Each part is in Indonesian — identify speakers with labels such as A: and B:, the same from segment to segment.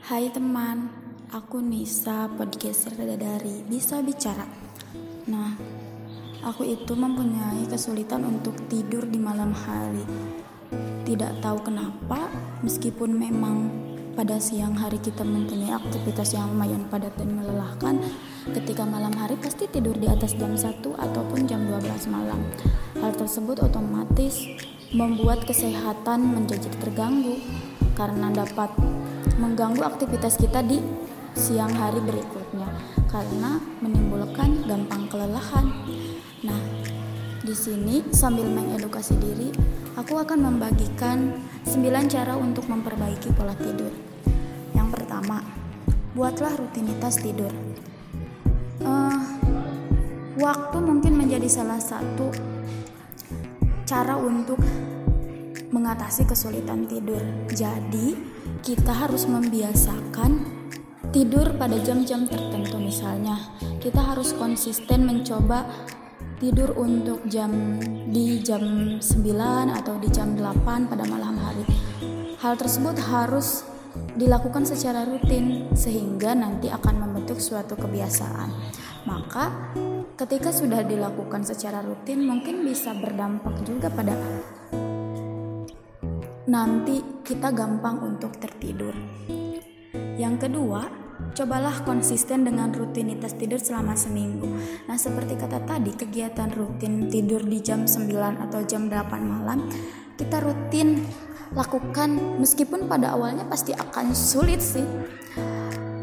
A: Hai teman, aku Nisa, podcaster dari Bisa Bicara. Nah, aku itu mempunyai kesulitan untuk tidur di malam hari. Tidak tahu kenapa, meskipun memang pada siang hari kita mempunyai aktivitas yang lumayan padat dan melelahkan, ketika malam hari pasti tidur di atas jam 1 ataupun jam 12 malam. Hal tersebut otomatis membuat kesehatan menjadi terganggu karena dapat mengganggu aktivitas kita di siang hari berikutnya karena menimbulkan gampang kelelahan. Nah, di sini sambil mengedukasi diri, aku akan membagikan 9 cara untuk memperbaiki pola tidur. Yang pertama, buatlah rutinitas tidur. Uh, waktu mungkin menjadi salah satu cara untuk mengatasi kesulitan tidur. Jadi, kita harus membiasakan tidur pada jam-jam tertentu misalnya. Kita harus konsisten mencoba tidur untuk jam di jam 9 atau di jam 8 pada malam hari. Hal tersebut harus dilakukan secara rutin sehingga nanti akan membentuk suatu kebiasaan. Maka ketika sudah dilakukan secara rutin mungkin bisa berdampak juga pada nanti kita gampang untuk tertidur. Yang kedua, cobalah konsisten dengan rutinitas tidur selama seminggu. Nah, seperti kata tadi, kegiatan rutin tidur di jam 9 atau jam 8 malam, kita rutin lakukan meskipun pada awalnya pasti akan sulit sih.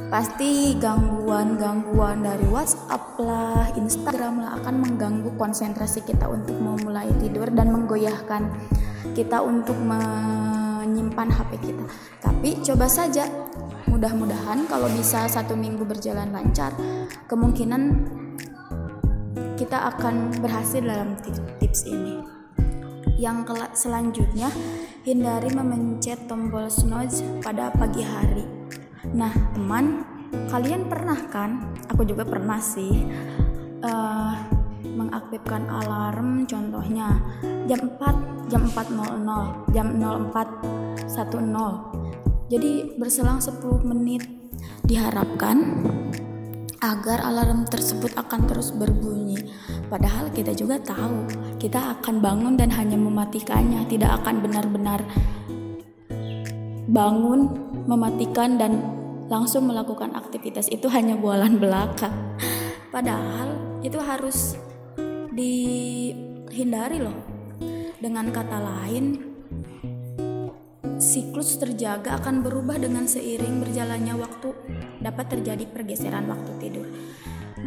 A: Pasti gangguan-gangguan dari WhatsApp lah, Instagram lah akan mengganggu konsentrasi kita untuk memulai tidur dan menggoyahkan kita untuk menyimpan HP kita. Tapi coba saja, mudah-mudahan kalau bisa satu minggu berjalan lancar, kemungkinan kita akan berhasil dalam tips ini. Yang selanjutnya, hindari memencet tombol snooze pada pagi hari. Nah, teman, kalian pernah kan? Aku juga pernah sih. Uh, mengaktifkan alarm contohnya jam 4 jam 4.00 jam 04.10 jadi berselang 10 menit diharapkan agar alarm tersebut akan terus berbunyi padahal kita juga tahu kita akan bangun dan hanya mematikannya tidak akan benar-benar bangun mematikan dan langsung melakukan aktivitas itu hanya bualan belaka padahal itu harus dihindari loh. Dengan kata lain, siklus terjaga akan berubah dengan seiring berjalannya waktu dapat terjadi pergeseran waktu tidur.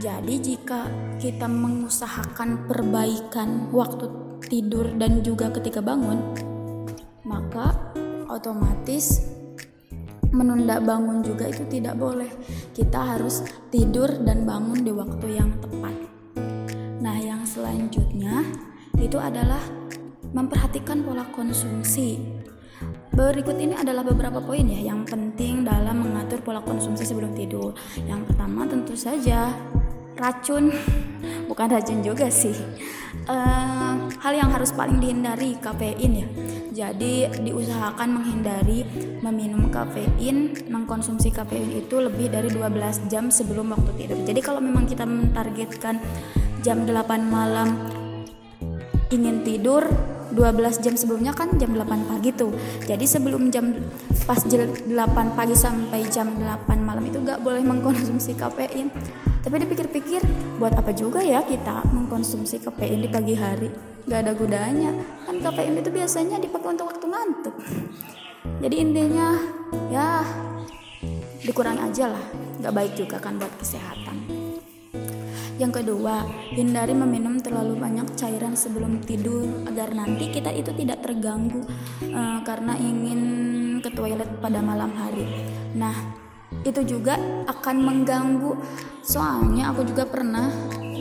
A: Jadi jika kita mengusahakan perbaikan waktu tidur dan juga ketika bangun, maka otomatis menunda bangun juga itu tidak boleh. Kita harus tidur dan bangun di waktu yang tepat. Nah, yang selanjutnya itu adalah memperhatikan pola konsumsi. Berikut ini adalah beberapa poin ya yang penting dalam mengatur pola konsumsi sebelum tidur. Yang pertama tentu saja racun, bukan racun juga sih. Uh, hal yang harus paling dihindari kafein ya. Jadi diusahakan menghindari meminum kafein, mengkonsumsi kafein itu lebih dari 12 jam sebelum waktu tidur. Jadi kalau memang kita mentargetkan jam 8 malam ingin tidur 12 jam sebelumnya kan jam 8 pagi tuh. Jadi sebelum jam pas jam 8 pagi sampai jam 8 malam itu gak boleh mengkonsumsi kafein. Tapi dipikir-pikir buat apa juga ya kita mengkonsumsi kafein di pagi hari? Gak ada gunanya. Kan kafein itu biasanya dipakai untuk waktu ngantuk. Jadi intinya ya dikurangi aja lah. Gak baik juga kan buat kesehatan yang kedua, hindari meminum terlalu banyak cairan sebelum tidur agar nanti kita itu tidak terganggu uh, karena ingin ke toilet pada malam hari. Nah, itu juga akan mengganggu. Soalnya aku juga pernah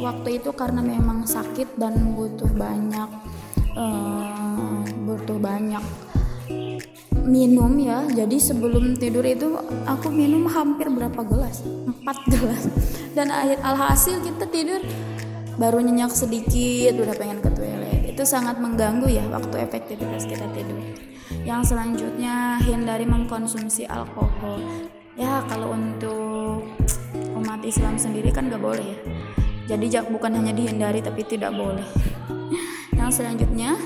A: waktu itu karena memang sakit dan butuh banyak uh, butuh banyak minum ya. Jadi sebelum tidur itu aku minum hampir berapa gelas? Empat gelas. Dan akhir alhasil kita tidur baru nyenyak sedikit udah pengen ke toilet. Itu sangat mengganggu ya waktu efektivitas kita tidur. Yang selanjutnya hindari mengkonsumsi alkohol. Ya kalau untuk umat Islam sendiri kan gak boleh ya. Jadi bukan hanya dihindari tapi tidak boleh. Yang selanjutnya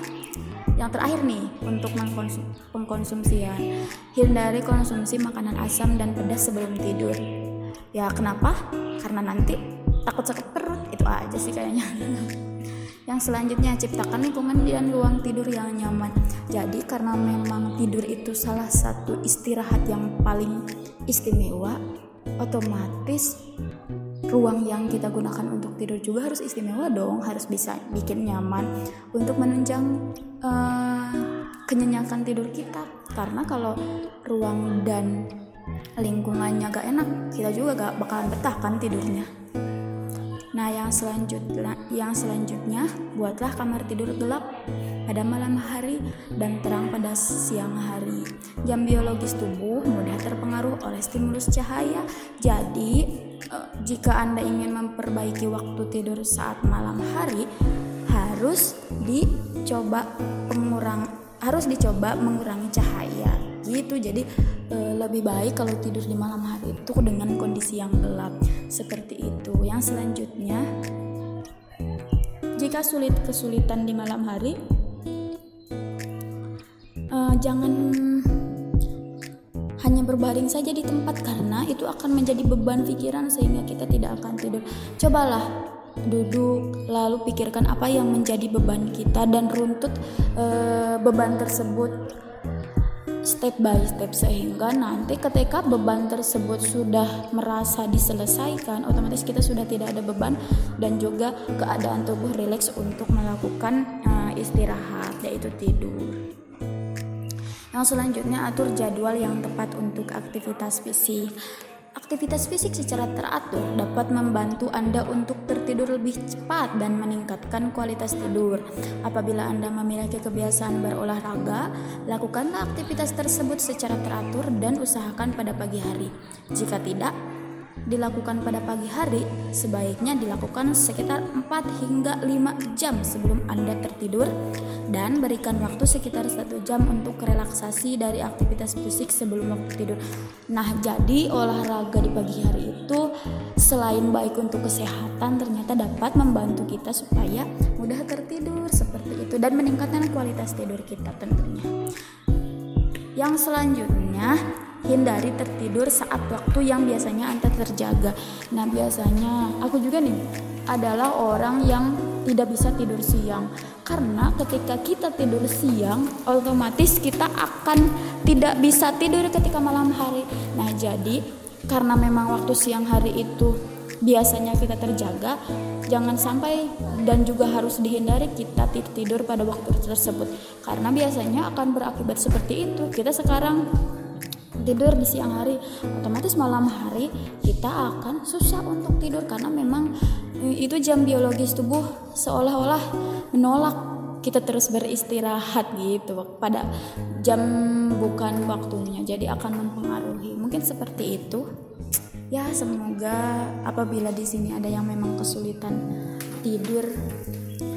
A: yang terakhir nih untuk mengkonsum, pengkonsumsian hindari konsumsi makanan asam dan pedas sebelum tidur. Ya kenapa? Karena nanti takut sakit perut. Itu aja sih kayaknya. Yang selanjutnya ciptakan lingkungan dan ruang tidur yang nyaman. Jadi karena memang tidur itu salah satu istirahat yang paling istimewa otomatis ruang yang kita gunakan untuk tidur juga harus istimewa dong. Harus bisa bikin nyaman untuk menunjang uh, kenyenyakan tidur kita karena kalau ruang dan lingkungannya gak enak kita juga gak bakalan betah kan tidurnya Nah, yang selanjutnya, yang selanjutnya buatlah kamar tidur gelap pada malam hari dan terang pada siang hari. Jam biologis tubuh mudah terpengaruh oleh stimulus cahaya. Jadi, eh, jika Anda ingin memperbaiki waktu tidur saat malam hari, harus dicoba pengurang harus dicoba mengurangi cahaya gitu. Jadi e, lebih baik kalau tidur di malam hari itu dengan kondisi yang gelap seperti itu. Yang selanjutnya jika sulit kesulitan di malam hari e, jangan hanya berbaring saja di tempat karena itu akan menjadi beban pikiran sehingga kita tidak akan tidur. Cobalah duduk lalu pikirkan apa yang menjadi beban kita dan runtut e, beban tersebut step by step sehingga nanti ketika beban tersebut sudah merasa diselesaikan otomatis kita sudah tidak ada beban dan juga keadaan tubuh rileks untuk melakukan uh, istirahat yaitu tidur. Yang selanjutnya atur jadwal yang tepat untuk aktivitas fisik Aktivitas fisik secara teratur dapat membantu Anda untuk tertidur lebih cepat dan meningkatkan kualitas tidur. Apabila Anda memiliki kebiasaan berolahraga, lakukanlah aktivitas tersebut secara teratur dan usahakan pada pagi hari. Jika tidak, dilakukan pada pagi hari, sebaiknya dilakukan sekitar 4 hingga 5 jam sebelum Anda tertidur dan berikan waktu sekitar satu jam untuk relaksasi dari aktivitas fisik sebelum waktu tidur. Nah, jadi olahraga di pagi hari itu selain baik untuk kesehatan ternyata dapat membantu kita supaya mudah tertidur seperti itu dan meningkatkan kualitas tidur kita tentunya. Yang selanjutnya hindari tertidur saat waktu yang biasanya Anda terjaga. Nah, biasanya aku juga nih adalah orang yang tidak bisa tidur siang karena ketika kita tidur siang otomatis kita akan tidak bisa tidur ketika malam hari. Nah, jadi karena memang waktu siang hari itu biasanya kita terjaga, jangan sampai dan juga harus dihindari kita tidur pada waktu tersebut karena biasanya akan berakibat seperti itu. Kita sekarang tidur di siang hari. Otomatis malam hari kita akan susah untuk tidur karena memang eh, itu jam biologis tubuh seolah-olah menolak kita terus beristirahat gitu. Pada jam bukan waktunya jadi akan mempengaruhi. Mungkin seperti itu. Ya semoga apabila di sini ada yang memang kesulitan tidur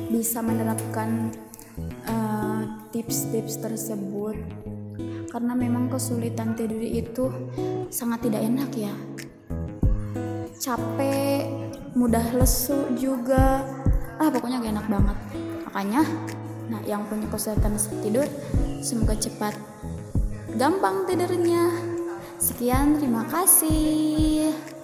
A: bisa menerapkan eh, tips-tips uh, tersebut karena memang kesulitan tidur itu sangat tidak enak ya. Capek mudah lesu juga. Ah pokoknya gak enak banget. Makanya nah yang punya kesulitan tidur semoga cepat gampang tidurnya. Sekian terima kasih